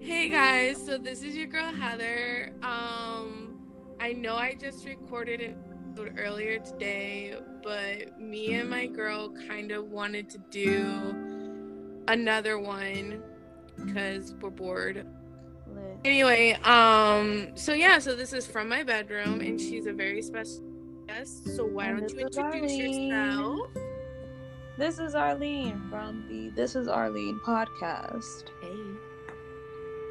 hey guys, so this is your girl Heather. Um, I know I just recorded an episode earlier today, but me and my girl kind of wanted to do another one because we're bored. Anyway, um, so yeah, so this is from my bedroom, and she's a very special guest. So why don't you introduce yourself? This is Arlene from the This is Arlene podcast. Hey.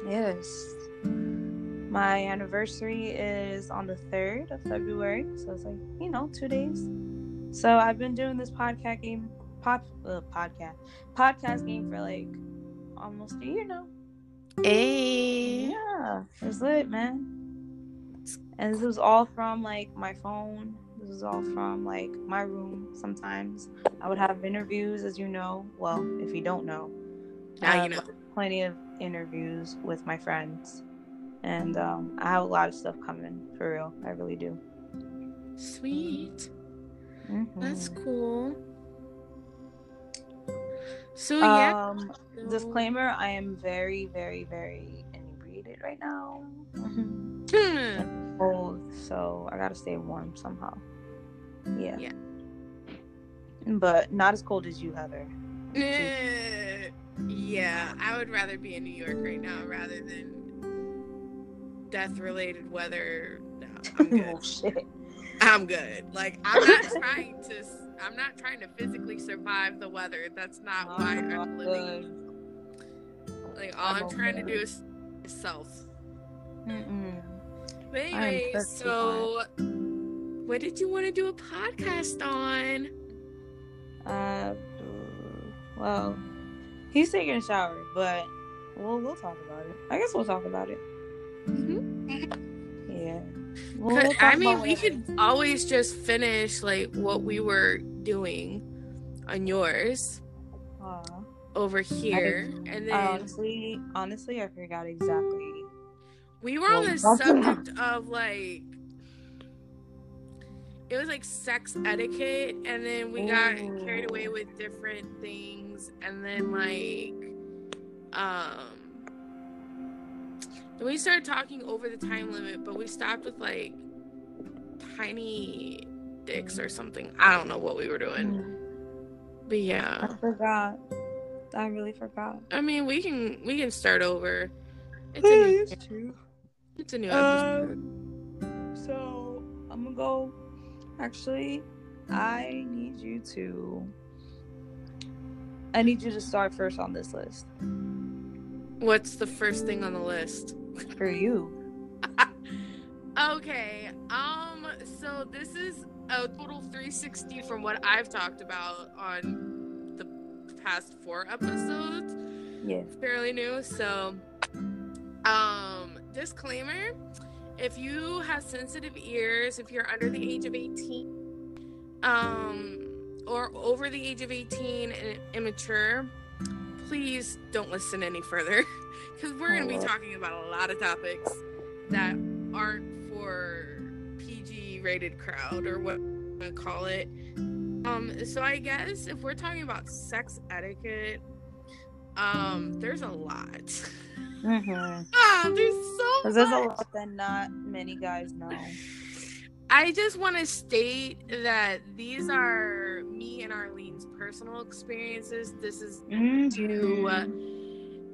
Yes. My anniversary is on the 3rd of February, so it's like, you know, two days. So I've been doing this podcast game, pod, uh, podcast, podcast game for like almost a year now. Hey. Yeah, it's lit, man. And this was all from like my phone. This is all from like my room. Sometimes I would have interviews, as you know. Well, if you don't know, Now I you know. Plenty of interviews with my friends, and um, I have a lot of stuff coming for real. I really do. Sweet. Mhm. That's cool. So yeah. Um, so- disclaimer: I am very, very, very inebriated right now. Hmm. cold, so I gotta stay warm somehow. Yeah. Yeah. But not as cold as you, Heather. Eh, yeah, I would rather be in New York right now rather than death-related weather. No, I'm good. oh shit. I'm good. Like I'm not trying to. I'm not trying to physically survive the weather. That's not why Oh, I'm living. Like all I'm I'm trying to do is self. Mm-mm. But anyway, so what did you want to do a podcast on? Uh, well, he's taking a shower, but we'll we'll talk about it. I guess we'll talk about it. Yeah. We'll, we'll I mean, we could always just finish like what we were doing on yours over here, and then honestly, honestly, I forgot exactly. we were on the subject of like it was like sex etiquette, and then we got Ooh. carried away with different things, and then like um. Then we started talking over the time limit, but we stopped with like tiny dicks or something. I don't know what we were doing. Mm, But yeah. I forgot. I really forgot. I mean we can we can start over. It's a new It's true. it's a new Uh, episode. So I'm gonna go. Actually, I need you to. I need you to start first on this list What's the first thing on the list? for you. Okay. Um so this is a total 360 from what I've talked about on the past 4 episodes. Yeah. fairly new so um disclaimer if you have sensitive ears if you're under the age of 18 um or over the age of 18 and immature please don't listen any further. Because we're going to be talking about a lot of topics that aren't for pg rated crowd or what to call it. Um so i guess if we're talking about sex etiquette um, there's a lot. Mm-hmm. ah, there's so Because there's a lot that not many guys know. I just want to state that these are me and Arlene's personal experiences. This is to uh,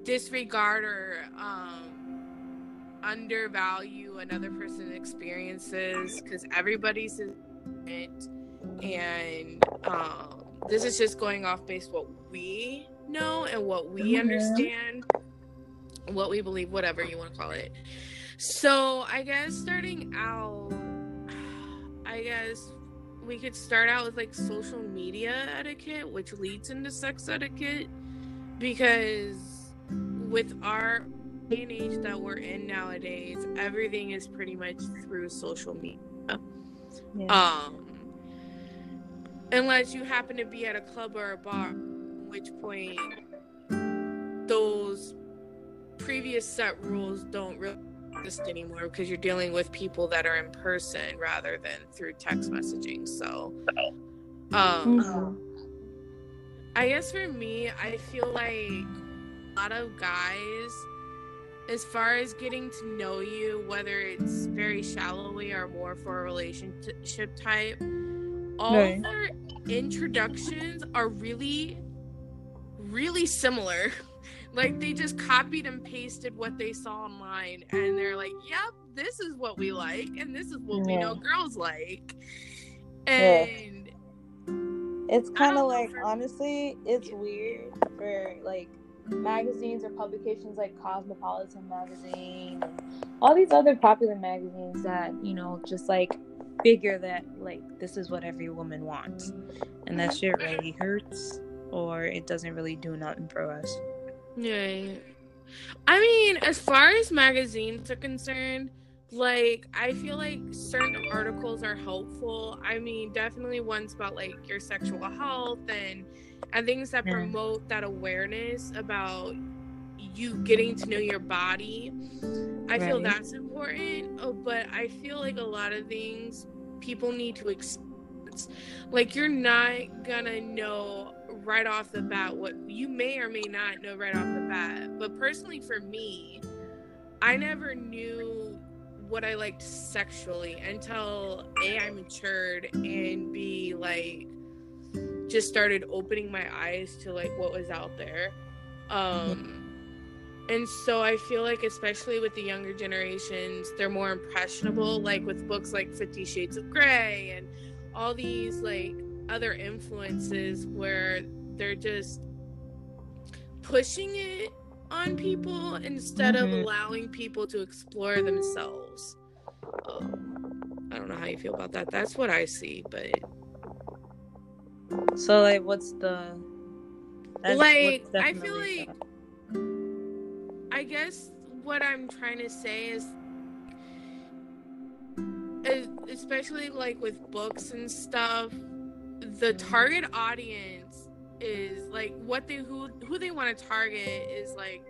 disregard or um, undervalue another person's experiences because everybody's is different, and um, this is just going off based what we know and what we Mhm. understand, what we believe, whatever you want to call it. So I guess starting out, I guess we could start out with like social media etiquette, which leads into sex etiquette, because with our day and age that we're in nowadays, everything is pretty much through social media. Yeah. Um, unless you happen to be at a club or a bar, at which point those previous set rules don't really exist anymore because you're dealing with people that are in person rather than through text messaging. So, um, Mhm. I guess for me, I feel like a lot of guys as far as getting to know you, whether it's very shallowly or more for a relationship type, all right. their introductions are really, really similar. like they just copied and pasted what they saw online and they're like, yep, this is what we like and this is what yeah. we know girls like. And yeah. it's kind of like, for- honestly, it's weird for like magazines or publications like Cosmopolitan magazine all these other popular magazines that you know just like figure that like this is what every woman wants and that mm-hmm. shit really hurts or it doesn't really do nothing for us yeah i mean as far as magazines are concerned like i feel like certain articles are helpful i mean definitely ones about like your sexual health and and things that yeah. promote that awareness about you getting to know your body i right. feel that's important oh, but i feel like a lot of things people need to experience like you're not gonna know right off the bat what you may or may not know right off the bat but personally for me i never knew what i liked sexually until a i matured and b like just started opening my eyes to like what was out there. Um and so I feel like especially with the younger generations, they're more impressionable like with books like 50 Shades of Grey and all these like other influences where they're just pushing it on people instead mm-hmm. of allowing people to explore themselves. Um, I don't know how you feel about that. That's what I see, but so like, what's the like? What's I feel like I guess what I'm trying to say is, especially like with books and stuff, the target audience is like what they who who they want to target is like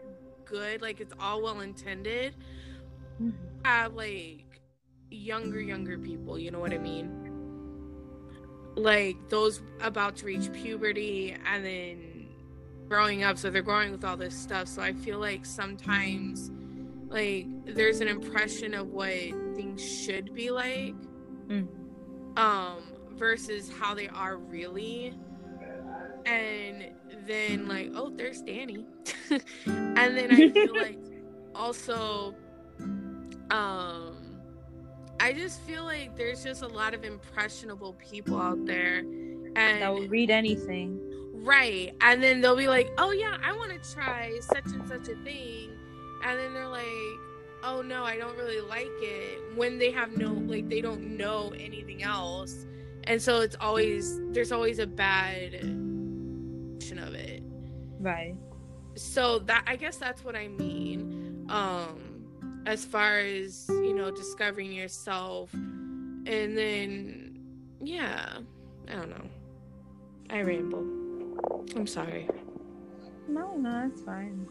good, like it's all well intended. Mm-hmm. Have like younger younger people, you know what I mean? like those about to reach puberty and then growing up so they're growing with all this stuff so i feel like sometimes like there's an impression of what things should be like mm. um versus how they are really and then like oh there's danny and then i feel like also um I just feel like there's just a lot of impressionable people out there and that will read anything. Right. And then they'll be like, "Oh yeah, I want to try such and such a thing." And then they're like, "Oh no, I don't really like it." When they have no like they don't know anything else. And so it's always there's always a bad version of it. Right. So that I guess that's what I mean. Um as far as you know discovering yourself and then yeah i don't know i ramble i'm sorry no no that's fine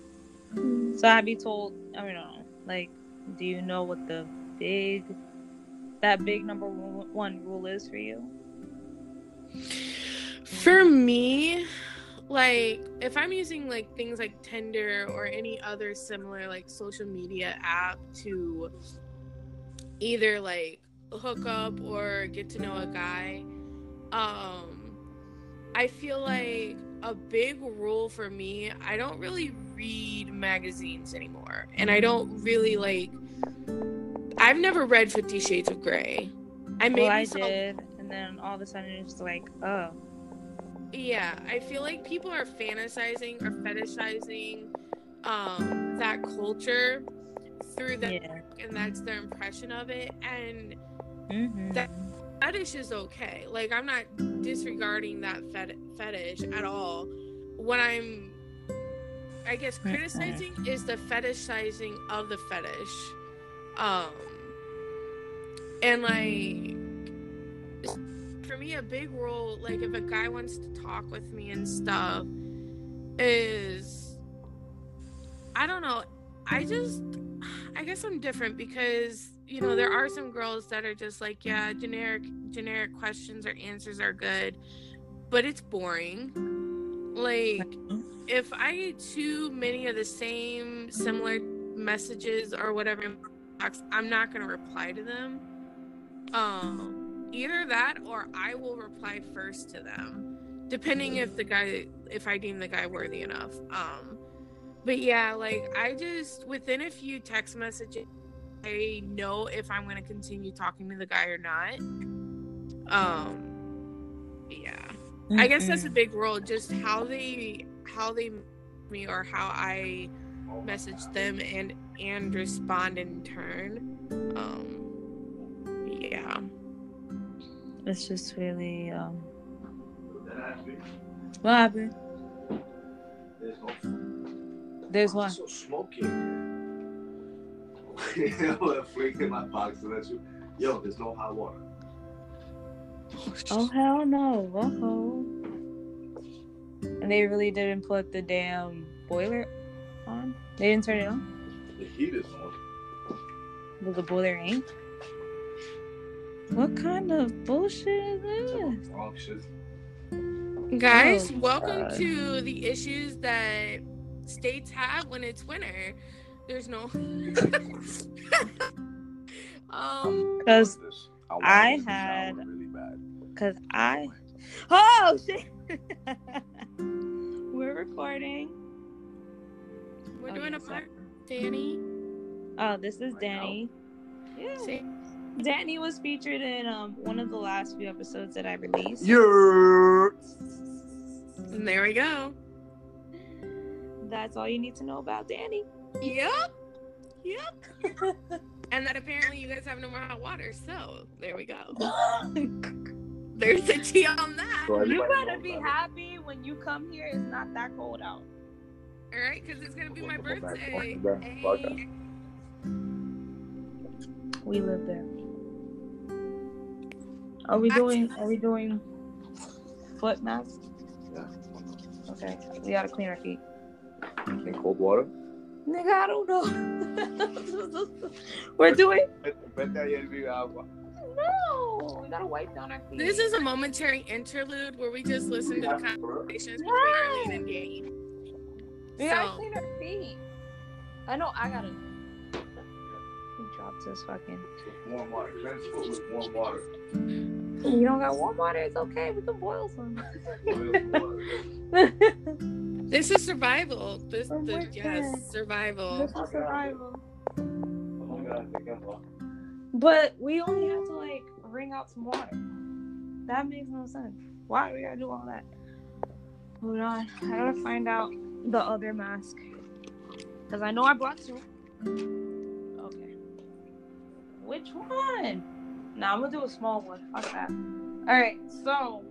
so have you told i don't know like do you know what the big that big number one rule is for you for me like if i'm using like things like tinder or any other similar like social media app to either like hook up or get to know a guy um i feel like a big rule for me i don't really read magazines anymore. And i don't really like i've never read 50 shades of gray i maybe well, i saw... did and then all of a sudden it's like oh. Yeah i feel like people are fantasizing or fetishizing um that culture through that yeah. and that's their impression of it and mm-hmm. that fetish is okay. Like i'm not disregarding that fet- fetish at all. What i'm i guess criticizing is the fetishizing of the fetish. Um and like for me a big role like if a guy wants to talk with me and stuff is i don't know i just i guess i'm different because you know there are some girls that are just like yeah generic generic questions or answers are good but it's boring Like, if I get too many of the same similar messages or whatever, I'm not gonna reply to them. Um, either that or I will reply first to them, depending if the guy, if I deem the guy worthy enough. Um, but yeah, like I just within a few text messages, I know if I'm gonna continue talking to the guy or not. Um, yeah, mm-hmm. I guess that's a big role. Just how they how they me or how I message them and and respond in turn. Um, it's just really um. What happened? There's one. So smoky. freak in my box and that's you. Yo, there's no hot water. Oh hell no! Whoa. And they really didn't put the damn boiler on. They didn't turn it on. The heat is on. Well, the boiler ain't. What kind of bullshit is this? Wrong shit. Guys, oh, welcome God. to the issues that states have when it's winter. There's no. um. Because I, I had. Because I. Oh shit! We're recording. We're oh, doing a part, Danny. Oh, this is Danny. Yeah. See? Danny was featured in um one of the last few episodes that I released. Yeah. And there we go that's all you need to know about Danny. Yep. Yep. and that apparently you guys have no more hot water. So there we go. There's a tea on that. you better be happy when you come here. It's not that cold out. All right, because it's gonna be my birthday. We live there. Are we doing? Are we doing foot masks? Yeah. Okay, we gotta clean our feet. In cold water? Nigga, I don't know. We're doing. No, we gotta wipe down our feet. This is a momentary interlude where we just listen to the conversations between Arlene and Danny. We so. gotta clean our feet. I know I gotta. He dropped his fucking. Warm water. Cleanse with warm water. You don't got warm water. It's okay. We can boil some. This is survival. This, oh the, yes, survival. This is survival. But we only have to like wring out some water. That makes no sense. Why do we gotta do all that? Hold on, I gotta find out the other mask because I know I brought two. Okay, which one? Now I'm gonna do a small one. Fuck that. All right, so.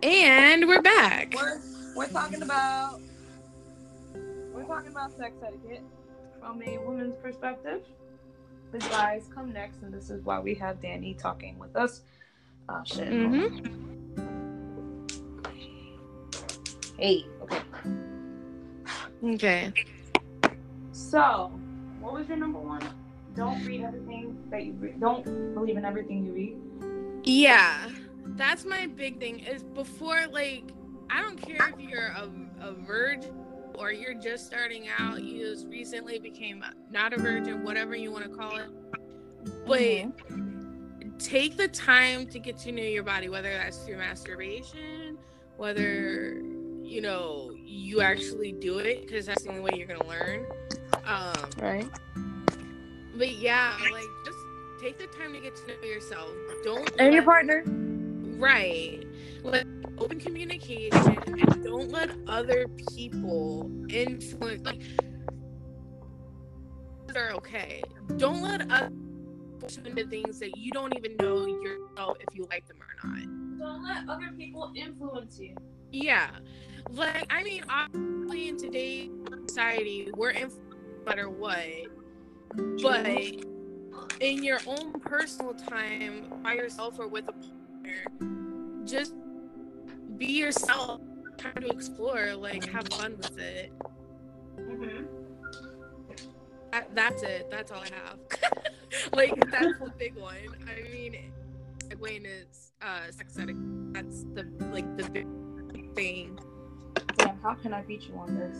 And we're back. We're, we're talking about we're talking about sex etiquette from a woman's perspective. The guys come next, and this is why we have Danny talking with us. Oh shit. Mm-hmm. Hey. Okay. Okay. So, what was your number one? Don't read everything that you read. Don't believe in everything you read. Yeah, that's my big thing. Is before like I don't care if you're a, a virgin or you're just starting out, you just recently became not a virgin, whatever you want to call it. But mm-hmm. take the time to get to know your body, whether that's through masturbation, whether you know you actually do it, because that's the only way you're gonna learn. Um, right. But yeah, like just take the time to get to know yourself. Don't and let, your partner. Right. Let open communication and don't let other people influence like are okay. Don't let us into things that you don't even know yourself if you like them or not. Don't let other people influence you. Yeah. Like I mean obviously in today's society we're influenced no matter what. But in your own personal time by yourself or with a partner, just be yourself, try to explore, like have fun with it. Mm-hmm. That, that's it. That's all I have. like that's the big one. I mean, Wayne is uh, sex etiquette. That's the like the big thing. Yeah. how can I beat you on this?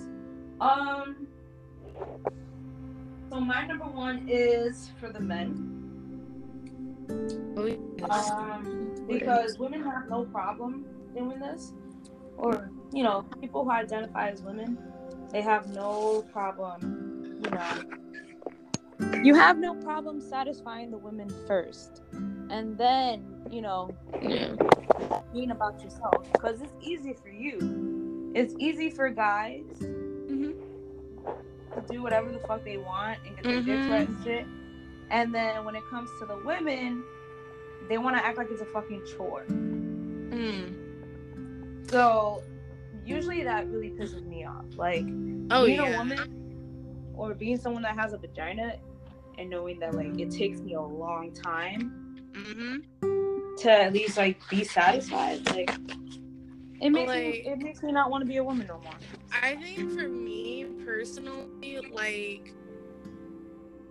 Um. So my number one is for the men. Oh. Um, because women have no problem doing this, or you know, people who identify as women, they have no problem. You know, you have no problem satisfying the women first, and then you know, yeah. being about yourself because it's easy for you. It's easy for guys do whatever the fuck they want and get their dicks Mhm. wet and shit. And then when it comes to the women, they want to act like it's a fucking chore. Mm. So usually that really pisses me off. Like Oh being a woman or being someone that has a vagina and knowing that like it takes me a long time Mm-hmm. to at least like be satisfied. Like it makes me it makes me not want to be a woman no more. I think for me personally, like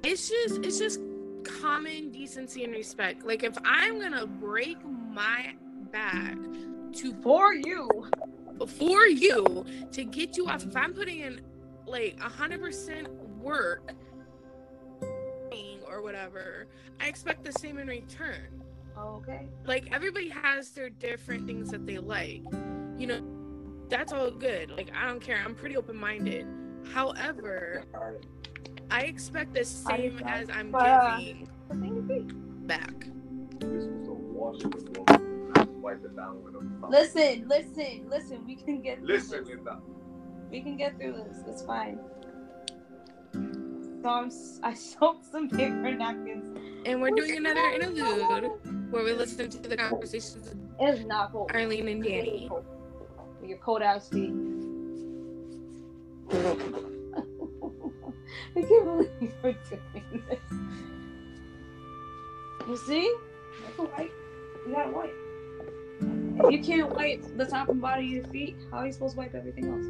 it's just it's just common decency and respect. Like if I'm gonna break my back to For you. for you to get you off, if I'm putting in like a hundred percent work or whatever, I expect the same in return. Okay. like everybody has their different things that they like you know that's all good like i don't care i'm pretty open-minded however i expect the same as i'm But, uh, giving The thing back You're supposed to wash it with water. Wipe it down with a Listen, listen, listen. We can get through Listen, this. Linda. We can get through this. It's fine. So I'm, s- I soaked some paper napkins. and we're doing another interlude where we listen to the conversations of It's not cold. arlene and danny With your cold ass feet. I can't believe we're doing this. You see? That's a wipe. You gotta wipe. If you can't wipe the top and bottom of your feet, how are you supposed to wipe everything else?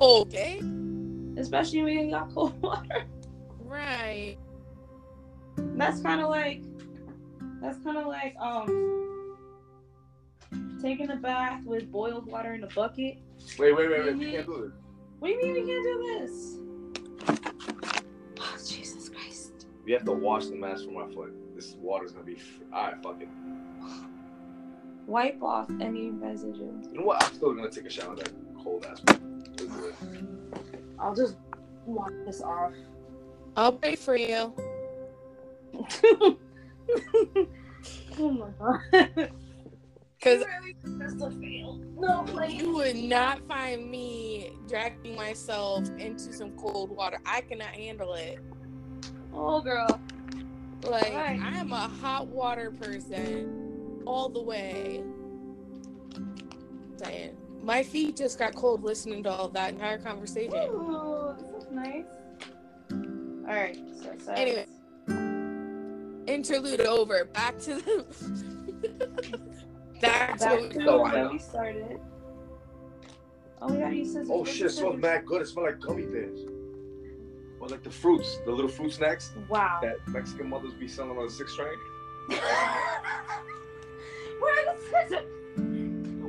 okay Especially when you got cold water. right That's kind of like that's kind of like um taking a bath with boiled water in a bucket. Wait, wait, wait, wait. Mhm. You can't do this. What do you mean we can't do this? Oh, Jesus Christ. We have to wash the mask from my foot. This water's gonna be. Fr- Alright, fuck it. Wipe off any residues. You know what? I'm still gonna take a shower. With that cold ass. Let's do it. I'll just wash this off. i'll pray for you oh my god. because That's a fail. No, you would not find me dragging myself into some cold water i cannot handle it oh girl. Like Right. I am a hot water person all the way. Saying my feet just got cold listening to all that entire conversation. Ooh, this is nice. All right. So, so Anyway. Interlude over. Back to the back to back what to we go. we started. Oh, we gotta use scissors. Oh shit, it smells scissors? mad good. It smells like gummy bears. Or like the fruits, the little fruit snacks Wow. that Mexican mothers be selling on the six train. Where are the scissors?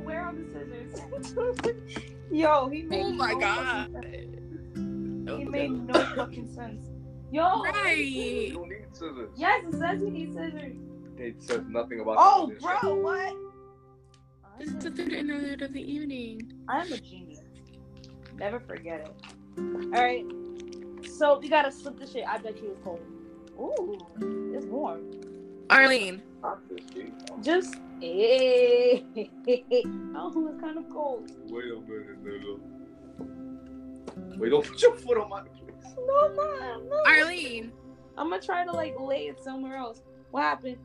Where are the scissors? Yo, he made Oh my no god. fucking sense. He made no fucking sense. Yo. You Right. don't need scissors. Yes, it says you need scissors. It says nothing about Oh, that. bro, what? This is the third interlude of the evening. I'm a genius. Never forget it. All right. So we gotta slip the shit. I bet you it's cold. Ooh, it's warm. Arlene. Fuck this, dude. Just eh. oh, it's kind of cold. Wait a minute, nigga. Wait, don't put your foot on my please. No, mom, no. Arlene, I'm gonna try to like lay it somewhere else. What happened?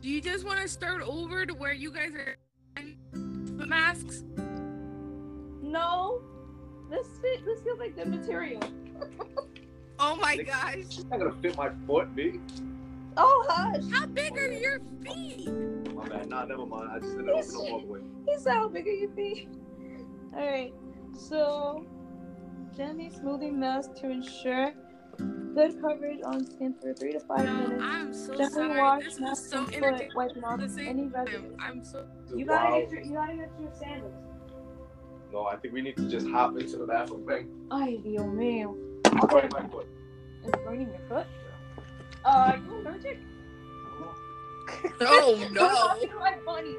do you just want to start over to where you guys are with masks? No. This fit. This feels like the material. Oh my gosh. It's not gonna fit my foot, B. Oh hush. How big are your feet? My bad. Nah, never mind. I just didn't open them all the way. He said how big are your feet? All right. So, gently smoothing mask to ensure good coverage on skin for three to five No, minutes. I'm so Gently sorry. wash This mask is so and foot, entertaining. wiping off the any residue. I'm so You gotta wild. get your you gotta get your sandals. No, I think we need to just hop into the bathroom. Bang. Ay, Dios mío. I'm burning my foot. It's burning your foot? Uh, are you allergic? Oh no! my bunny.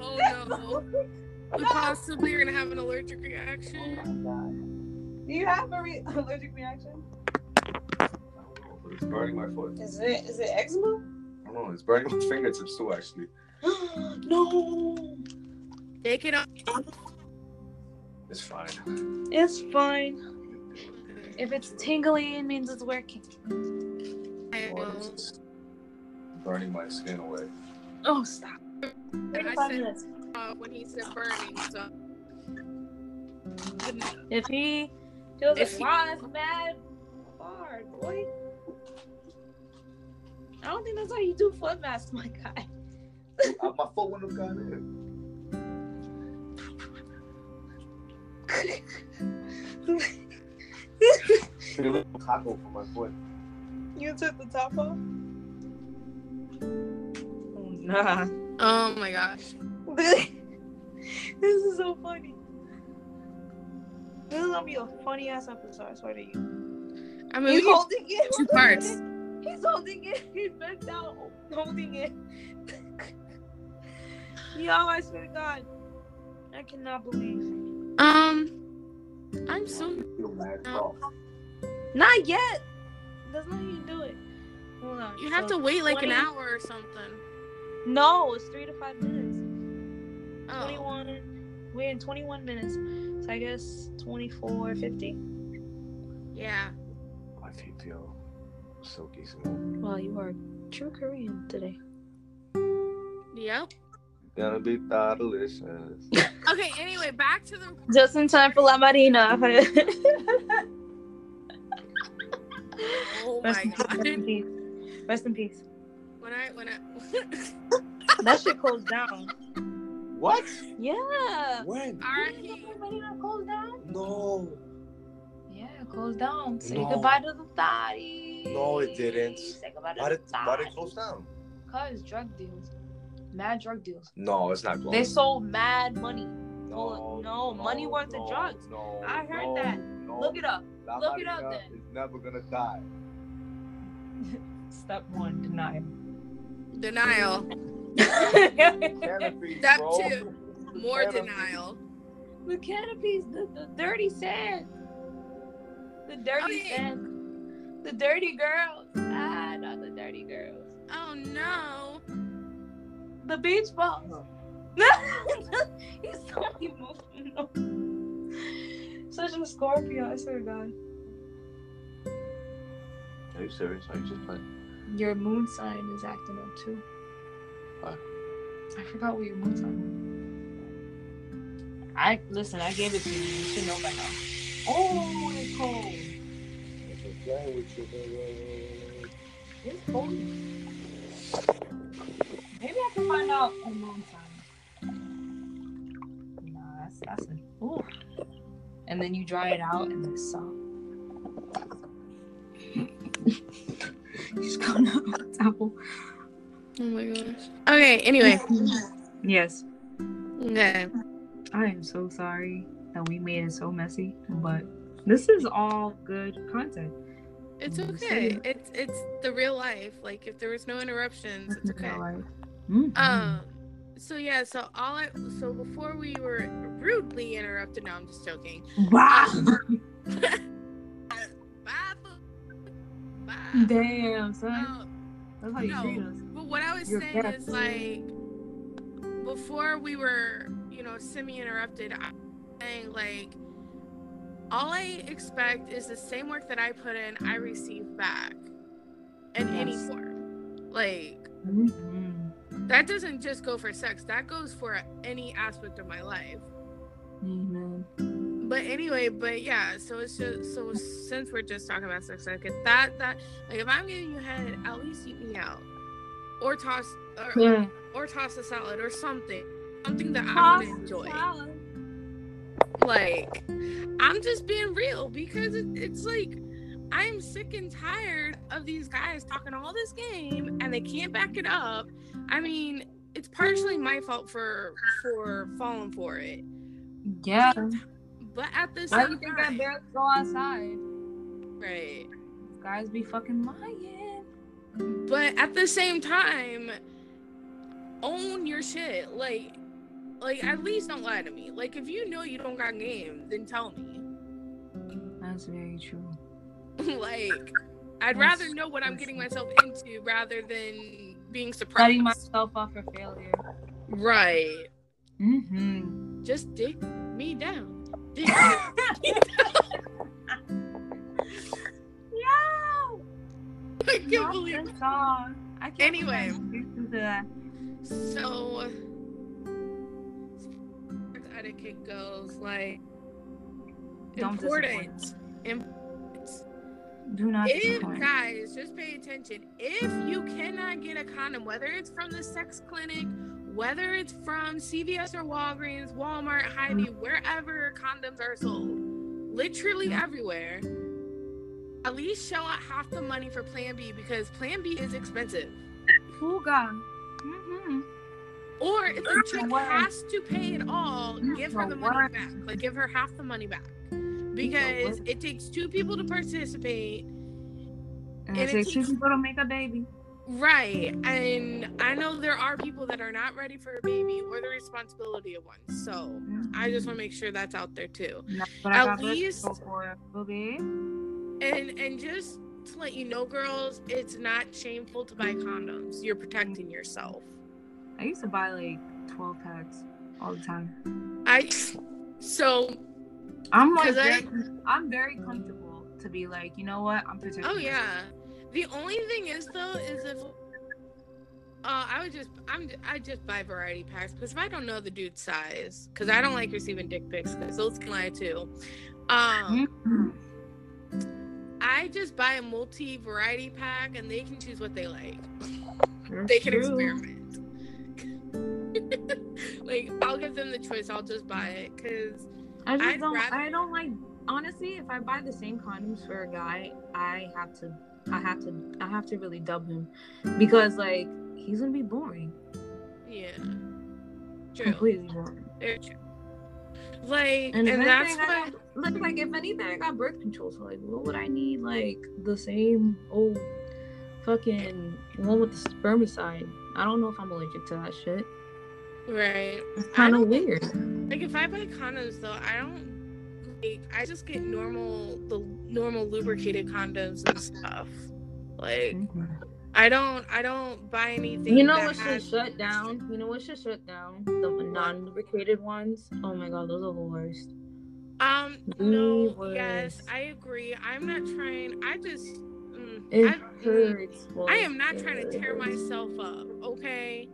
Oh no! We possibly are gonna have an allergic Oh reaction. my god. Do you have a re- allergic reaction? I don't know, but it's burning my foot. Is it is it eczema? I don't know. It's burning my fingertips too, actually. no. Take it off. It's fine. It's fine. If it's tingly, it means it's working. I Or it's burning my skin away. Oh, stop. I said uh, when he said burning, so. If he feels If like, wow, that's mad hard, boy. I don't think that's how you do foot masks, my guy. Uh, my foot wouldn't have gone in. Took a little taco for my foot. you took the top off? Oh, nah. Oh my gosh. this is so funny. This is gonna be a funny ass episode, I swear to you. I mean, He's holding it. two parts. He's holding it. He's bent down, holding it. Yo, I swear to God. I cannot believe. Um, I'm so. Feel mad No. cough. Not yet. That's not how you do it. Hold on. You have to wait like 20 an hour or something. No, it's three to five minutes. Oh. 21. We're in 21 minutes. So I guess 24, 50. Yeah. My feet feel silky smooth. Well, you are true Korean today. Yep. Gonna be that delicious. Okay. Anyway, back to the. Just in time for La Marina. Oh Rest my in peace. Rest in peace. Rest in peace. When I when I. That shit closed down. What? Yeah. When? are R.I.P. La Marina closed down? No. Yeah, closed down. Say No. goodbye to the thotties. No, it didn't. Say goodbye to Why did the why did it thotties. close down? Cause drug deals. Mad drug deals. No, it's not going, They sold mad money. No, no, money worth of drugs. No, I heard no, that. No. Look it up. La look it up then. Is never gonna die. Step one, denial. Denial. Canopies, Step bro. two. More Canopies. denial. the canopies, the, the dirty sand. The dirty Okay. sand. The dirty girls. Ah, not the dirty girls. Oh no. The beach balls. He's so emotional. Such a Scorpio, I swear to God. Are you serious? Are you just playing? Your moon sign is acting up too. What? I forgot what you moon sign was. I listen. I gave it to you. You should know by now. Oh, it's cold. I'm just playing with you, baby. It's cold. Maybe I can find out a moon sign. Nah, that's that's a ooh. And then you dry it out and it's soft. He's going up on apple. Oh my gosh. Okay. Anyway. Yes. Okay. I am so sorry that we made it so messy, but this is all good content. It's okay. It's it's the real life. Like if there was no interruptions, it's okay. Mhm. Um. So yeah. So all I so before we were rudely interrupted. No, I'm just joking. wow. Bye. Bye. Damn, son. No, That's how you no. treat us. What I was saying is like before we were, you know, semi-interrupted. I'm saying like all I expect is the same work that I put in, I receive back in any form. Like Mhm. that doesn't just go for sex. That goes for any aspect of my life. Amen. But anyway, but yeah, so it's just so since we're just talking about sex etiquette, that that like if I'm giving you head, at least eat me out, or toss or, Yeah. or toss a salad or something, something that I would enjoy. Like I'm just being real because it, it's like I'm sick and tired of these guys talking all this game and they can't back it up. I mean, it's partially my fault for for falling for it. Yeah. But at the Why same do you think time, I barely go outside? right? Guys be fucking lying. But at the same time, own your shit. Like, like at least don't lie to me. Like, if you know you don't got game, then tell me. That's very true. like, I'd That's- rather know what I'm getting myself into rather than being Setting surprised. myself up for failure. right. Mm-hmm. Just dig me down. Dig me Yo! I can't believe this song. I can't Anyway. to that. So, etiquette goes, like Don't important. Importance. Do not If disappoint. guys, just pay attention. If you cannot get a condom, whether it's from the sex clinic, whether it's from CVS or Walgreens, Walmart, Hy-Vee, mm. wherever condoms are sold, literally everywhere. At least shell out half the money for Plan B because Plan B is expensive. Fuga. Mm-hmm. Or if the chick has to pay it all, give her the money back. Like give her half the money back. Because it takes two people to participate. And And it takes two people to make a baby. Right. And I know there are people that are not ready for a baby or the responsibility of one. So I just want to make sure that's out there too. At least- control for it, booby. And and just to let you know, girls, it's not shameful to buy condoms. You're protecting yourself. I used to buy like 12 packs all the time. I so I'm like, 'Cause I- very, I'm very comfortable to be like, you know what? I'm protecting. Oh myself. yeah. The only thing is though is if uh, I would just I'm I just buy variety packs because if I don't know the dude's size because I don't like receiving dick pics because those can lie too. Um, Mhm. I just buy a multi variety pack and they can choose what they like. That's They can true. experiment. like I'll give them the choice. I'll just buy it because I just I'd don't. rather- I don't like. Honestly, if I buy the same condoms for a guy, I have to. I have to. I have to really dub him, because like he's gonna be boring. yeah, true. Completely boring. Very true. Like And, and, that's anything, I like, like if anything, I got birth control. So like, what would I need? Like the same old fucking one with the spermicide. I don't know if I'm allergic to that shit. Right. It's kind of think- weird. Like if I buy condoms though, I don't like I just get normal the normal lubricated condoms and stuff. Like mm-hmm. I don't I don't buy anything. You know what should has- shut down? You know what should shut down? The non-lubricated ones. Oh my god, those are the worst. Um no yes, I agree. I'm not trying I just mm, It I, mm, hurts. I am not trying to tear myself up, okay?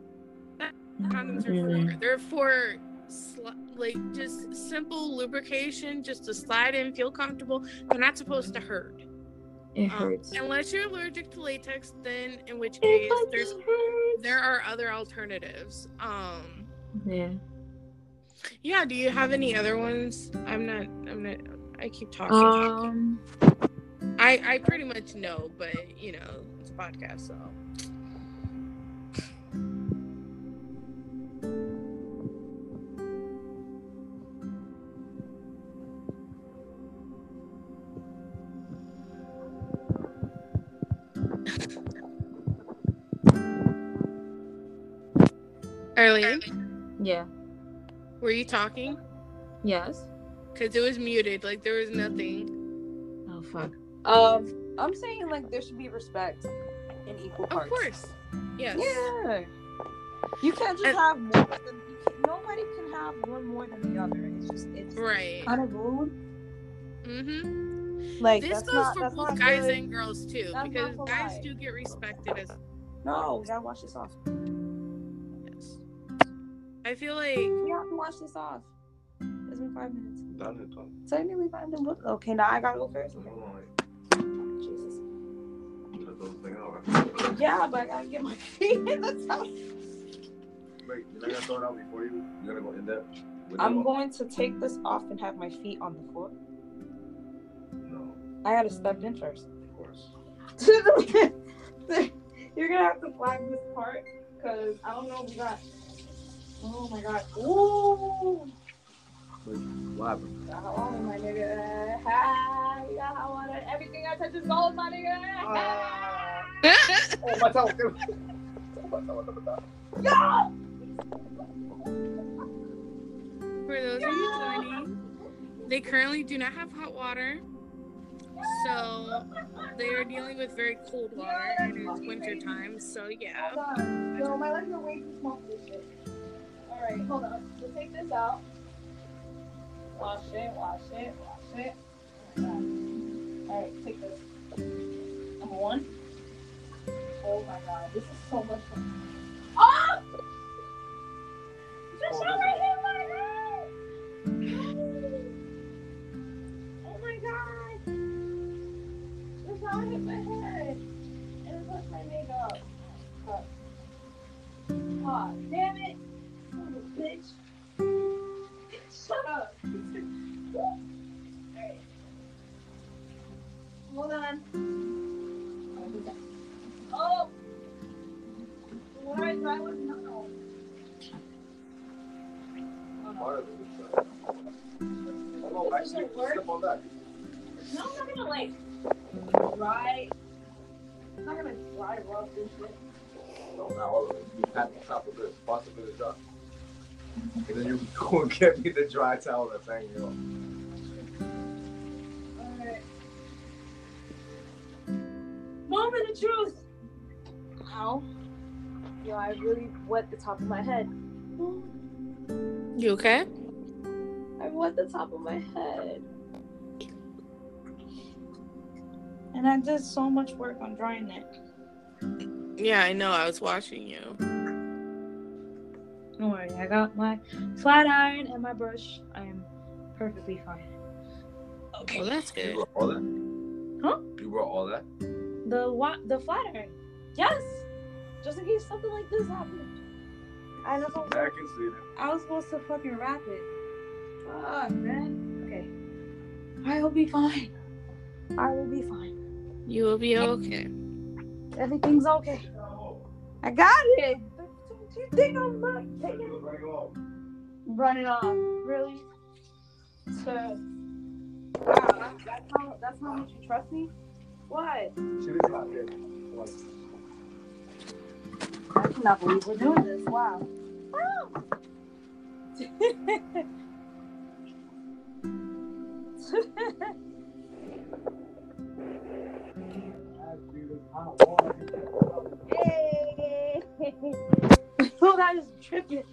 Condoms are Mm-hmm. for. They're for sli- like just simple lubrication, just to slide in, feel comfortable. They're not supposed to hurt. It Um, hurts. unless you're allergic to latex, then in which case there's hurts. there are other alternatives. Um Yeah. Yeah, do you have any other ones? I'm not I'm not I keep talking. Um. I I pretty much know, but you know, it's a podcast, so Earlier, Yeah. Were you talking? Yes. Because it was muted, like there was nothing. Oh fuck. Um, I'm saying like there should be respect in equal parts. Of course. Yes. Yeah. You can't just And- have more than nobody can have one more than the other. It's just it's Right. kind of rude. Mm-hmm. Like This that's goes not, for that's both guys good. and girls too, That's because guys do get respected as No, we gotta wash this off. Yes. I feel like We have to wash this off. It's been five minutes. Done it, done. Technically five minutes. Okay, now I gotta go first. Okay. Hold on, like, Jesus. let those things out. right? Yeah, but I gotta get my feet in the towel. Wait, you're not gonna throw it out before you? You're gonna go in depth? with I'm going to take this off and have my feet on the floor. No, I gotta step in first. of course. You're gonna have to flag this part because I don't know if we got. Oh my god. Ooh. What happened? Got hot water, my nigga. Ha, we got hot water. Everything I touch is gold, my nigga. Ah. Oh, my towel. My towel, my towel. Yo! For those of you joining, they currently do not have hot water. So they are dealing with very cold water and it's winter time. So yeah. Hold on. Yo, my legs are way too small for this shit. Alright, hold on. We'll take this out. Wash it, wash it, wash it. Alright, take this. Number one. Oh my god, this is so much fun. Ah! Oh! The you go and get me the dry towel that's hanging on. Alright. Moment of truth. Ow. Yo, I really wet the top of my head. You okay? I wet the top of my head. And I did so much work on drying it. Yeah, I know. I was watching you. Don't worry, I got my flat iron and my brush. I am perfectly fine. Okay. Well, that's You good. brought all that? Huh? You brought all that? The what? The flat iron. Yes. Just in case something like this happened. I was, Yeah, I can see that. I was supposed to fucking wrap it. Fuck, man. Okay. I will be fine. I will be fine. You will be okay. Everything's okay. I got it. You think I'm not taking running off? Really? So, wow, that's how that's how much you trust me. What? She is not there. What? I cannot believe we're doing this. Wow. Hey! oh, that is tripping.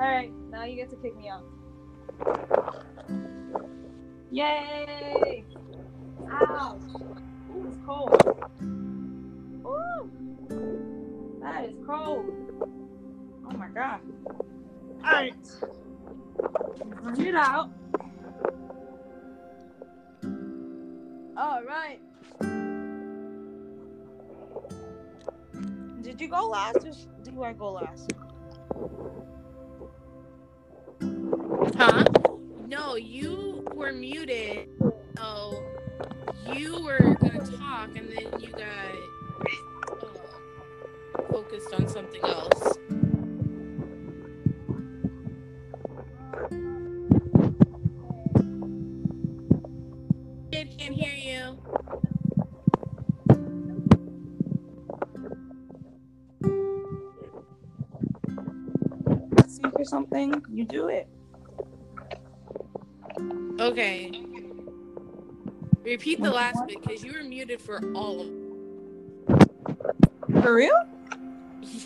All right, now you get to kick me out. Yay! Ow! Ooh, it's cold. Ooh, that is cold. Oh my god. All right, bring it out. All right. Did you go last or do I go last? Huh? No, you were muted. Oh, you were gonna talk, and then you got uh, focused on something else. Can't hear something? You do it. Okay. Repeat the last bit because you were muted for all of. For real?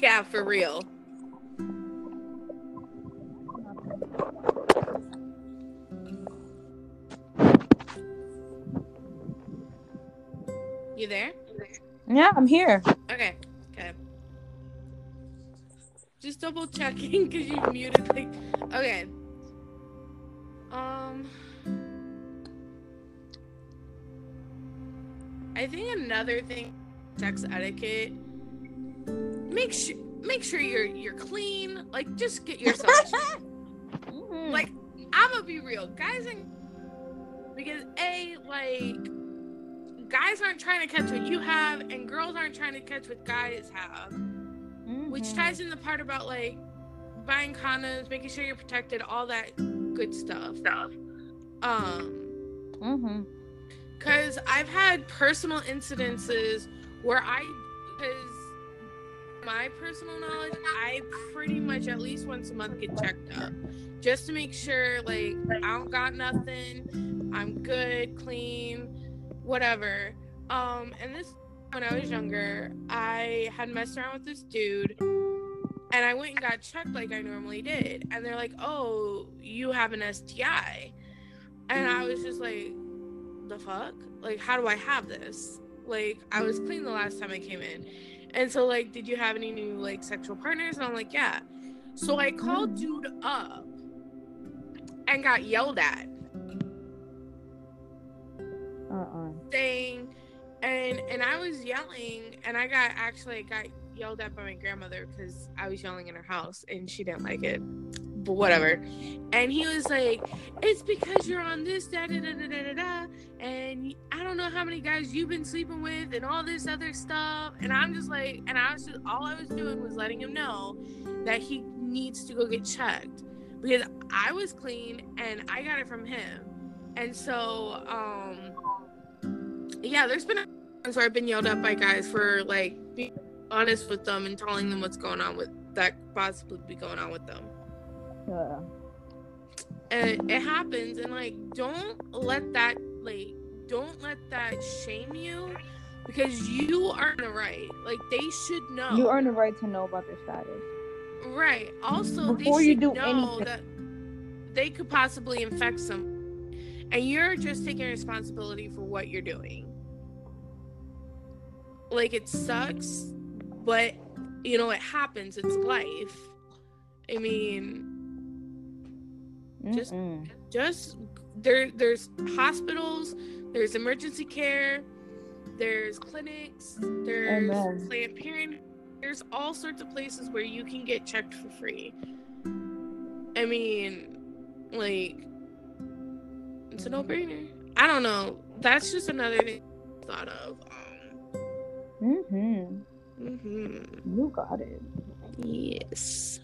Yeah, for real. You there? Yeah, I'm here. Just double checking because you muted like. Okay. Um. I think another thing, sex etiquette. Make sure make sure you're you're clean. Like just get yourself. Mm. like I'm gonna be real, guys, and because a like guys aren't trying to catch what you have, and girls aren't trying to catch what guys have. Mm-hmm. Which ties in the part about like buying condoms, making sure you're protected, all that good stuff. Stuff. Um. Mm-hmm. Because I've had personal incidences where I, because my personal knowledge, I pretty much at least once a month get checked up just to make sure, like, I don't got nothing, I'm good, clean, whatever. Um, and this, when I was younger, I had messed around with this dude and I went and got checked like I normally did. And they're like, oh, you have an STI. And I was just like, the fuck? Like, how do I have this? Like, I was clean the last time I came in. And so, like, did you have any new, like, sexual partners? And I'm like, yeah. So I called dude up and got yelled at Uh-uh. saying, and and I was yelling, and I got actually got yelled at by my grandmother because I was yelling in her house and she didn't like it. But whatever. And he was like, "It's because you're on this da da da da da da, and I don't know how many guys you've been sleeping with and all this other stuff." And I'm just like, and I was just all I was doing was letting him know that he needs to go get checked because I was clean and I got it from him. And so, um, yeah, there's been where I've been yelled at by guys for like being honest with them and telling them what's going on with that possibly be going on with them. Yeah. And it happens, and like, don't let that like, don't let that shame you because you are in the right. Like, they should know. You earn the right to know about their status. Right. Also, Before they you should do know anything. that they could possibly infect some, and you're just taking responsibility for what you're doing. Like it sucks, but you know it happens. It's life. I mean, Just- Mm-mm. just there. There's hospitals. There's emergency care. There's clinics. There's Amen. Planned Parenthood. There's all sorts of places where you can get checked for free. I mean, like, it's a no-brainer. I don't know. That's just another thing I thought of. Um, Mm-hmm. hmm You got it. Yes.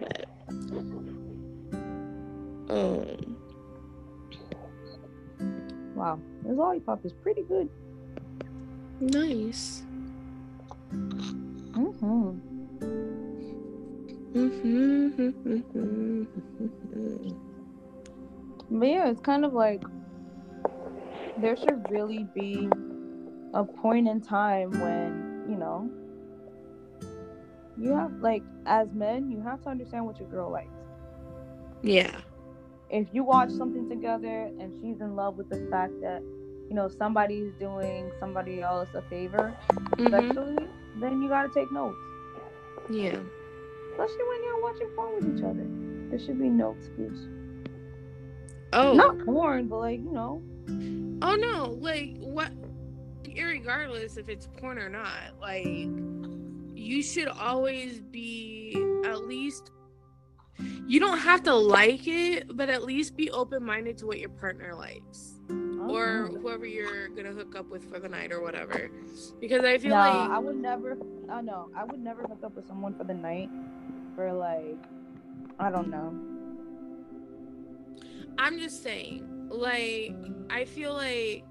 But, um, Wow. This lollipop is pretty good. nice. Mm hmm. Mm-hmm. Mm-hmm. But yeah, it's kind of like there should really be a point in time when, you know, you have like as men, you have to understand what your girl likes. Yeah. If you watch something together and she's in love with the fact that, you know, somebody's doing somebody else a favor Mhm. sexually, then you gotta take notes. Yeah. Especially when you're watching porn with each other. There should be no excuse. Oh. Not porn, but like, you know, Oh no. Like what? Irregardless if it's porn or not, like you should always be at least. You don't have to like it, but at least be open minded to what your partner likes. or Mhm. whoever you're gonna hook up with for the night or whatever. Because I feel like I would never. I know. I would never hook up with someone for the night. For like, I don't know. I'm just saying, like I feel like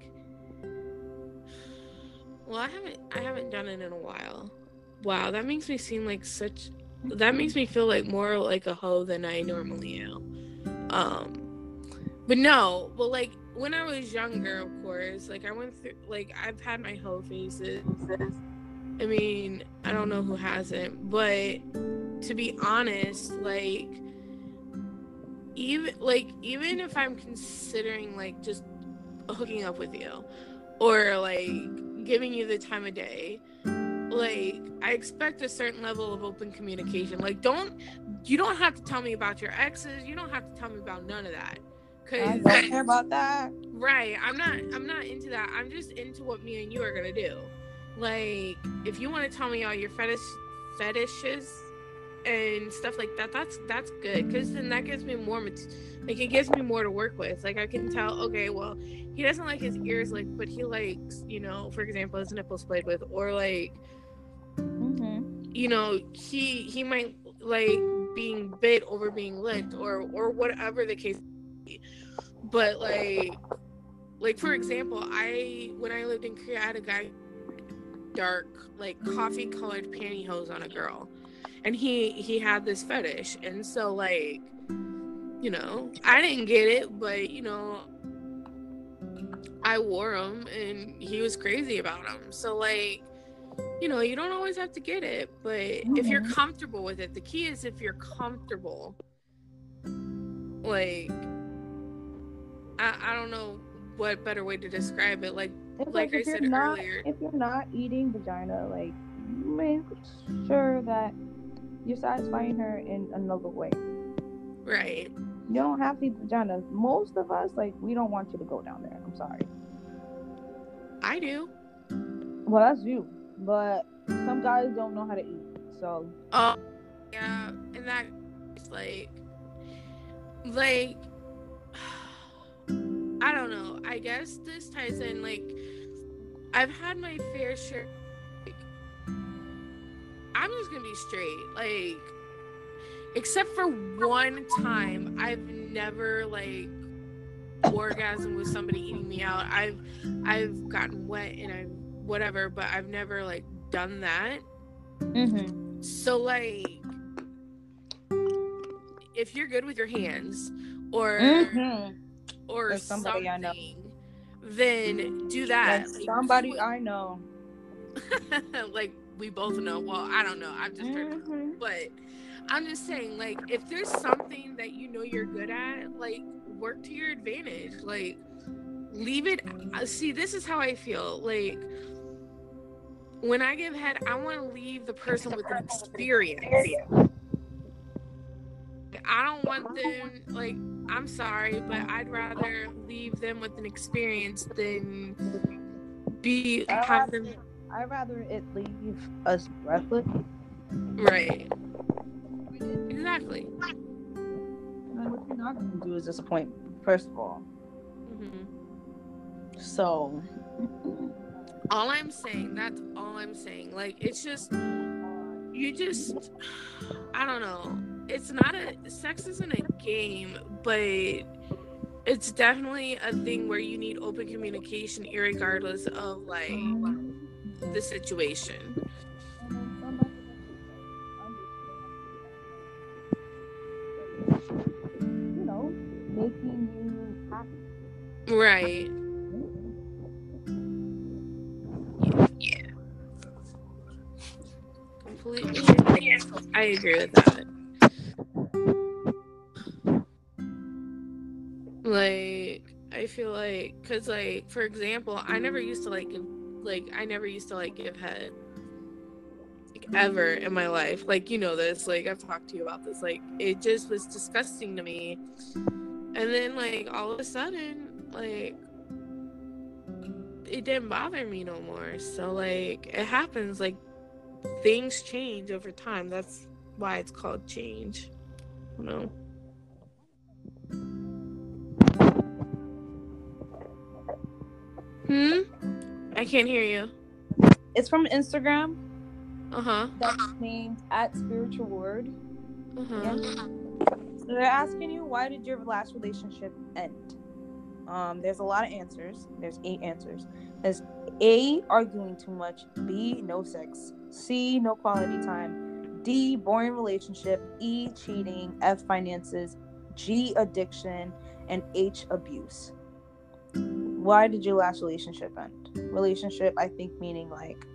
well, I haven't I haven't done it in a while. Wow, that makes me seem like such that makes me feel like more like a hoe than I normally am. Um but no, but like when I was younger, of course, like I went through like I've had my hoe phases. I mean, I don't know who hasn't, but to be honest, like even like even if I'm considering like just hooking up with you or like giving you the time of day, like I expect a certain level of open communication. Like don't you don't have to tell me about your exes, you don't have to tell me about none of that. because I don't care about that. Right. I'm not I'm not into that. I'm just into what me and you are gonna do. Like, if you want to tell me all your fetish fetishes and stuff like that that's that's good because then that gives me more like it gives me more to work with like i can tell okay well he doesn't like his ears like but he likes you know for example his nipples played with or like mm-hmm. you know he he might like being bit over being licked or or whatever the case but like like for example i when i lived in korea i had a guy dark like coffee colored pantyhose on a girl and he he had this fetish and so like you know i didn't get it but you know i wore them and he was crazy about them so like you know you don't always have to get it but mm-hmm. if you're mm-hmm. comfortable with it the key is if you're comfortable like I, I don't know what better way to describe it like it's like, like I said not, earlier if you're not eating vagina like make sure that you're satisfying her in another way. Right. You don't have to eat vagina. Most of us, like, we don't want you to go down there. I'm sorry. I do. Well, that's you. But some guys don't know how to eat. So. Oh, yeah. And that, it's like, like, I don't know. I guess this ties in, like, I've had my fair share I'm just gonna be straight. Like, except for one time, I've never like orgasm with somebody eating me out. I've I've gotten wet and I whatever, but I've never like done that. Mm-hmm. So like, if you're good with your hands, or mm-hmm. or somebody I know, then do that. Like, somebody I know. like we both know. Well, I don't know. I've just heard, mm-hmm. but I'm just saying, like, if there's something that you know you're good at, like, work to your advantage. Like, leave it. Uh, see, this is how I feel. Like, when I give head, I want to leave the person with an experience. I don't want them like I'm sorry, but I'd rather leave them with an experience than be have them I'd rather it leave us breathless. Right. Exactly. And what you're not going to do is disappoint, first of all. Mm-hmm. So. all I'm saying, that's all I'm saying. Like, it's just, you just, I don't know. It's not a, sex isn't a game, but it's definitely a thing where you need open communication, regardless of like the situation. You know, making you happy. Right. Yeah. Completely. I agree with that. Like, I feel like, cause like, for example, I never used to like like I never used to like give head. Like ever in my life. Like you know this, like I've talked to you about this. Like it just was disgusting to me. And then like all of a sudden, like it didn't bother me no more. So like it happens like things change over time. That's why it's called change. You know. Hmm? I can't hear you. It's from Instagram. Uh huh. That's named at Spiritual Word. Uh huh. So they're asking you why did your last relationship end? Um, there's a lot of answers. There's eight answers. There's A, arguing too much. B, no sex. C, no quality time. D, boring relationship. E, cheating. F, finances. G, addiction. And H, abuse. Why did your last relationship end? Relationship i think meaning like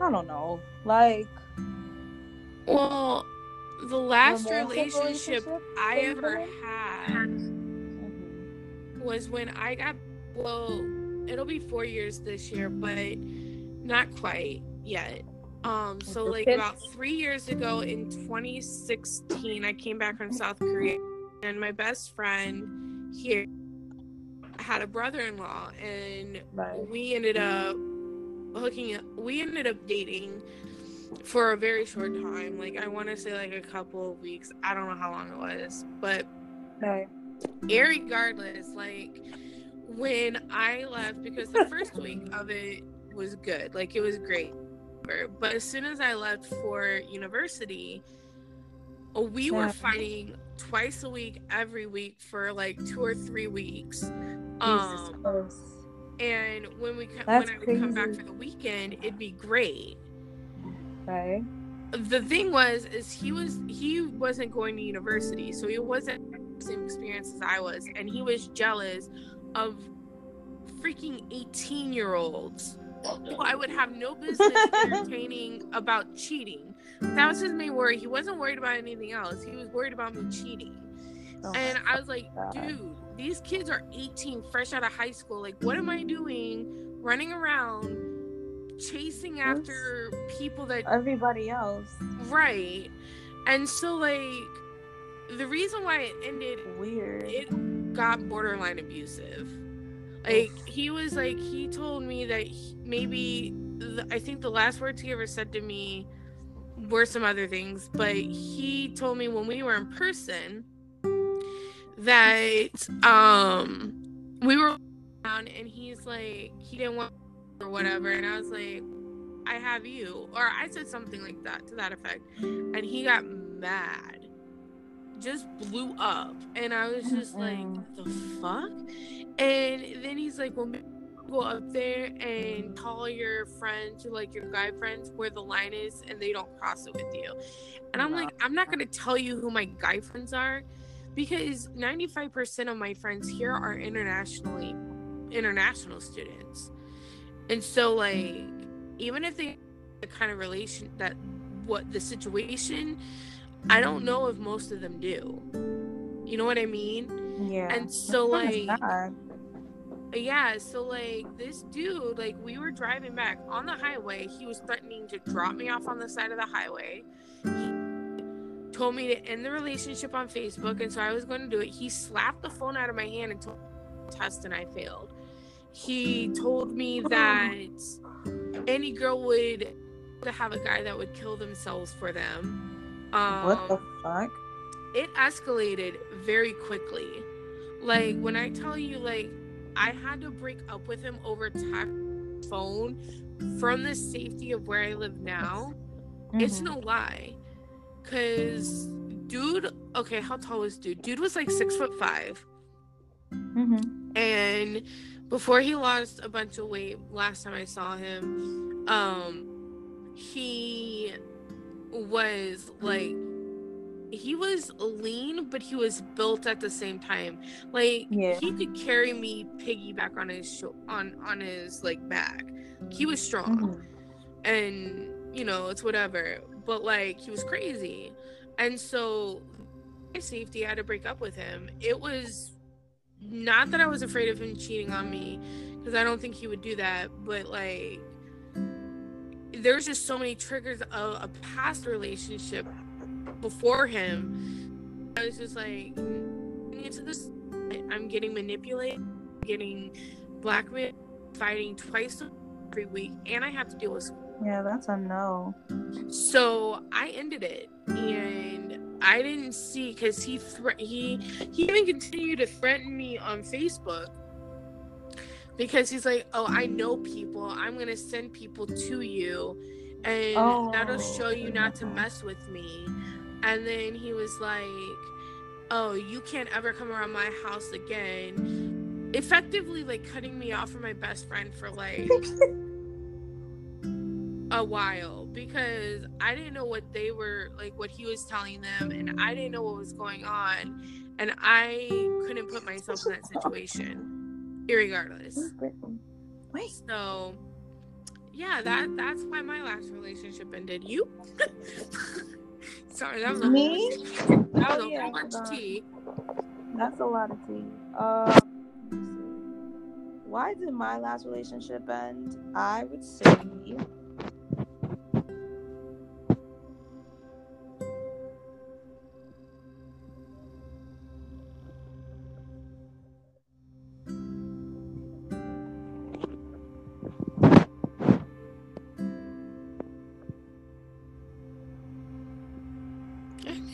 i don't know like well the last relationship, relationship, i ever had mm-hmm. was when i got well it'll be four years this year but not quite yet. Um so like about three years ago in 2016 i came back from south korea and my best friend here had a brother-in-law and right. we ended up hooking up we ended up dating for a very short time. Like I want to say like a couple of weeks. I don't know how long it was, but Okay. irregardless, like when I left, because the first week of it was good, like it was great. But as soon as I left for university, we were fighting twice a week, every week for like two or three weeks. Jesus Um, Christ. and when we co- when I would come back for the weekend, it'd be great. Okay. the thing was is he was he wasn't going to university so he wasn't the same experience as i was and he was jealous of freaking 18 year olds who i would have no business entertaining about cheating that was his main worry he wasn't worried about anything else he was worried about me cheating Oh and i was like God. dude these kids are 18 fresh out of high school like what am i doing running around chasing after people that Everybody else. Right. And so like the reason why it ended Weird. it got borderline abusive. Like he was like he told me that he, maybe the, I think the last words he ever said to me were some other things, but he told me when we were in person that um we were around and he's like he didn't want or whatever. And I was like I have you. Or I said something like that to that effect. And he got mad. Just blew up. And I was just like the fuck? And then he's like well maybe go up there and tell your friends or like your guy friends where the line is and they don't cross it with you. And I'm like I'm not gonna tell you who my guy friends are because 95% of my friends here are internationally international students. And so like even if they the kind of relation that what the situation i don't know if most of them do. You know what i mean? Yeah. and so like yeah so like this dude like we were driving back on the highway. He was threatening to drop me off on the side of the highway told me to end the relationship on facebook and so i was going to do it he slapped the phone out of my hand and told me to test and i failed he told me that any girl would to have a guy that would kill themselves for them um what the fuck? it escalated very quickly. Like when I tell you, like I had to break up with him over text phone from the safety of where I live now. It's Mhm. no lie, cause dude, okay, how tall was dude? Dude was like six foot five, Mhm. and before he lost a bunch of weight, last time I saw him, um, he was like he was lean, but he was built at the same time. Like Yeah. he could carry me piggyback on his sho- on on his like back. He was strong, Mhm. and you know it's whatever. But like he was crazy, and so my safety I had to break up with him. It was not that I was afraid of him cheating on me, because I don't think he would do that. But like there's just so many triggers of a past relationship before him. I was just like, into this, I'm getting manipulated, getting blackmailed, fighting twice every week, and I have to deal with. Yeah, that's a no. So I ended it, and I didn't see because he thre- he he even continued to threaten me on Facebook because he's like, "Oh, I know people. I'm gonna send people to you, and Oh. that'll show you oh. not to mess with me." And then he was like, "Oh, you can't ever come around my house again." Effectively, like cutting me off from my best friend for like a while because I didn't know what they were like, what he was telling them, and I didn't know what was going on, and I couldn't put myself in that situation, irregardless. Wait. So, yeah, that that's why my last relationship ended. You? Sorry, that was a Me? Whole, that was Oh, a yeah, whole bunch of tea. That's a lot of tea. Uh, let me see. why did my last relationship end? I would say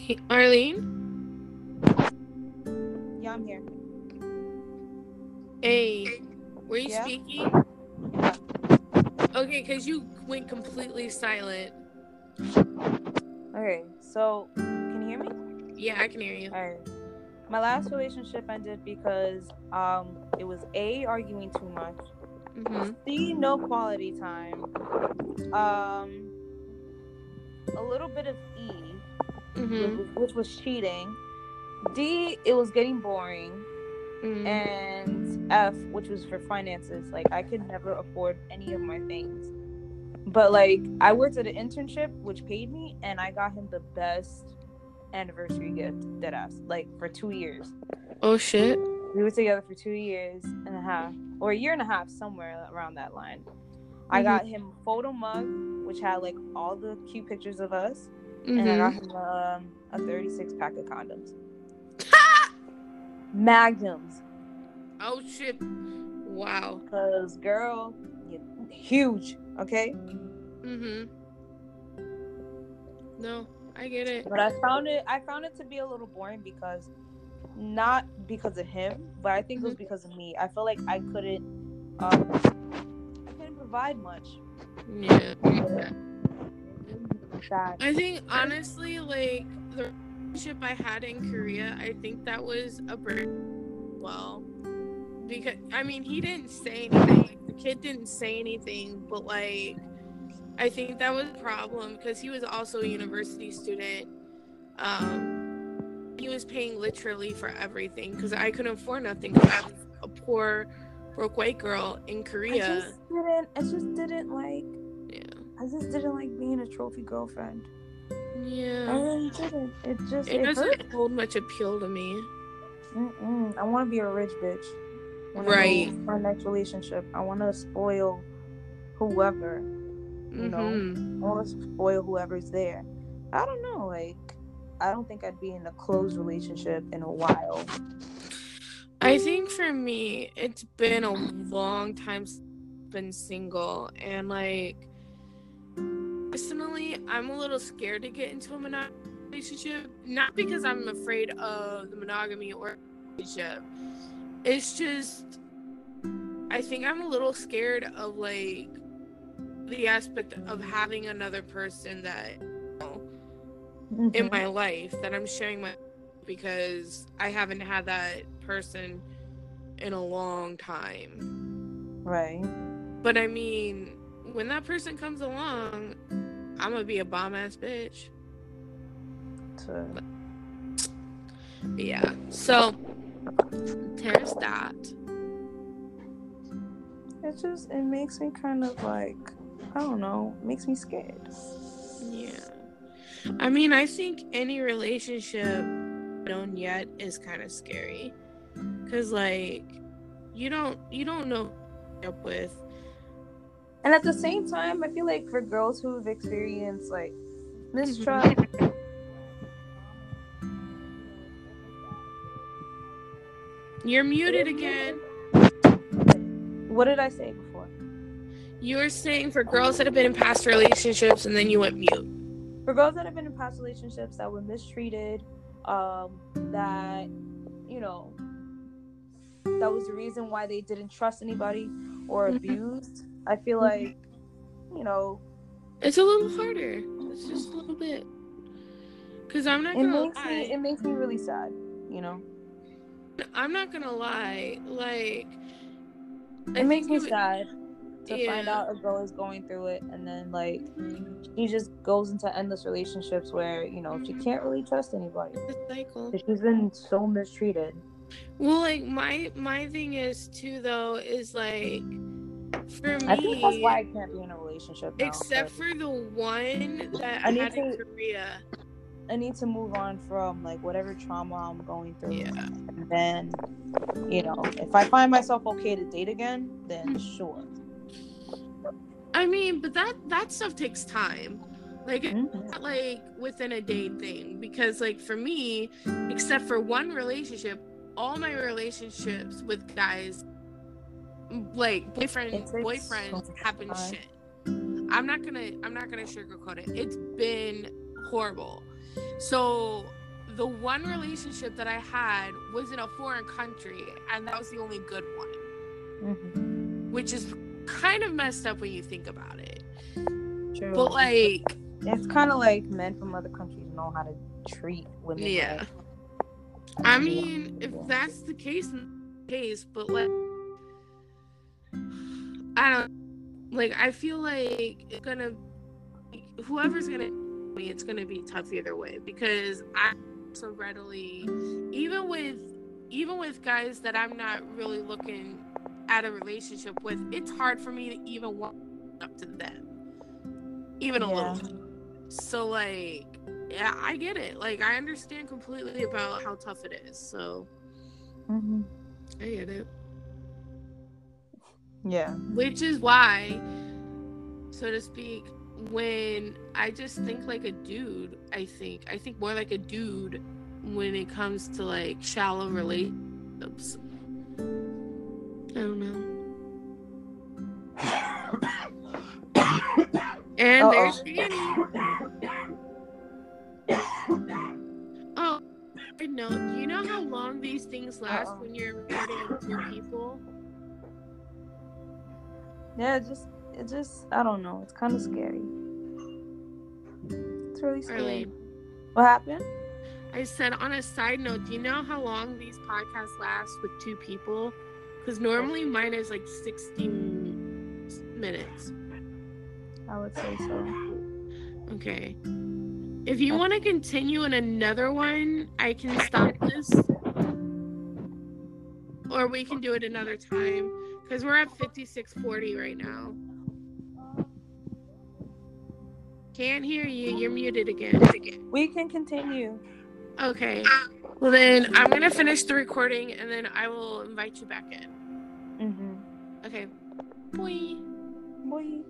Hey, Arlene? Yeah, I'm here. Hey, were you Yeah? speaking? Okay, because you went completely silent. Okay, so can you hear me? Yeah, I can hear you. Alright. My last relationship ended because um it was A arguing too much. mm-hmm. C no quality time. Um a little bit of E, hmm which, was cheating. D it was getting boring. hmm and F, which was for finances. Like I could never afford any of my things. But like I worked at an internship which paid me and I got him the best anniversary gift that ass. Like for two years. Oh shit. We were together for two years and a half. Or a year and a half, somewhere around that line. I Mhm. got him a photo mug, which had like all the cute pictures of us. Hmm And I got him um, a 36 pack of condoms. Magnums. Oh shit. Wow. Cause girl, you huge, okay? hmm No, I get it. But I found it I found it to be a little boring because not because of him, but I think it was because of me. I feel like I couldn't um I couldn't provide much. Yeah. Sad. I think honestly, like the relationship I had in Korea, I think that was a burden. Well, because I mean, he didn't say anything. The kid didn't say anything, but like, I think that was a problem because he was also a university student. Um, he was paying literally for everything because I couldn't afford nothing. I was a poor, broke white girl in Korea. I just didn't I just didn't like. I just didn't like being a trophy girlfriend. Yeah. I really didn't. It just It it, doesn't hold much appeal to me. Mm-mm. I want to be a rich bitch. When Right. for My next relationship, I want to spoil whoever. You know, Mhm. I want to spoil whoever's there. I don't know. Like, I don't think I'd be in a close relationship in a while. I think for me, it's been a long time since been single, and like personally, I'm a little scared to get into a monogamous relationship. Not because I'm afraid of the monogamy or relationship. It's just, I think I'm a little scared of like the aspect of having another person that you know, in Mhm. my life that I'm sharing my because I haven't had that person in a long time. right. But I mean, when that person comes along, I'm gonna be a bomb ass bitch. To, But yeah. So there's that. it just it makes me kind of like I don't know. Makes me scared. Yeah. I mean, I think any relationship known yet is kind of scary. Cause like you don't you don't know up with. And at the same time, I feel like for girls who have experienced like mistrust, You're muted again. what did I say before? You were saying for girls that have been in past relationships and then you went mute. For girls that have been in past relationships that were mistreated, um, that you know, that was the reason why they didn't trust anybody or Mhm. abused. I feel mm-hmm. like, you know, It's a little mm-hmm. harder. It's just a little bit. Cause I'm not it gonna makes me lie. it makes me really sad. You know, I'm not gonna lie. Like I it makes me it sad to find out a girl is going through it, and then like she just goes into endless relationships where you know she can't really trust anybody. cycle. She's been so mistreated. Well, like my my thing is too though is like for me. I think that's why I can't be in a relationship now. except for the one that I, I need had in to- Korea. I need to move on from like whatever trauma I'm going through. Yeah. And then, you know, if I find myself okay to date again, then sure. I mean, but that that stuff takes time. Like Mhm. not like within a day thing because like for me, except for one relationship, all my relationships with guys like boyfriend boyfriends so have been shit. I'm not gonna I'm not gonna sugarcoat it. It's been horrible. So the one relationship that I had was in a foreign country, and that was the only good one, hmm which is kind of messed up when you think about it. True. But like, it's kind of like men from other countries know how to treat women. yeah. right? I mean, if that's the case, then case, but like, I don't like. I feel like it's gonna, whoever's gonna me, it's gonna be tough either way because I so readily, even with, even with guys that I'm not really looking at a relationship with, it's hard for me to even want up to them, even a Yeah. little. So like, yeah, I get it. Like, I understand completely about how tough it is. So Mhm. I get it. Yeah. Which is why, so to speak, when I just think like a dude, I think I think more like a dude when it comes to like shallow relationships. I don't know. And Uh-oh. there's Danny. Oh, I know. Do you know how long these things last Uh-oh. when you're recording with two people? Yeah, it just it just I don't know. It's kind of scary. It's really scary. Arlene, What happened? I said on a side note, do you know how long these podcasts last with two people? Because normally mine is like 60 minutes. I would say so. Okay. If you want to continue in another one, I can stop this. Or we can do it another time. Because we're at 5640 right now. Can't hear you. You're muted again. We can continue. Okay. Well, then I'm going to finish the recording and then I will invite you back in. Mm-hmm. Okay. Boy. Boy.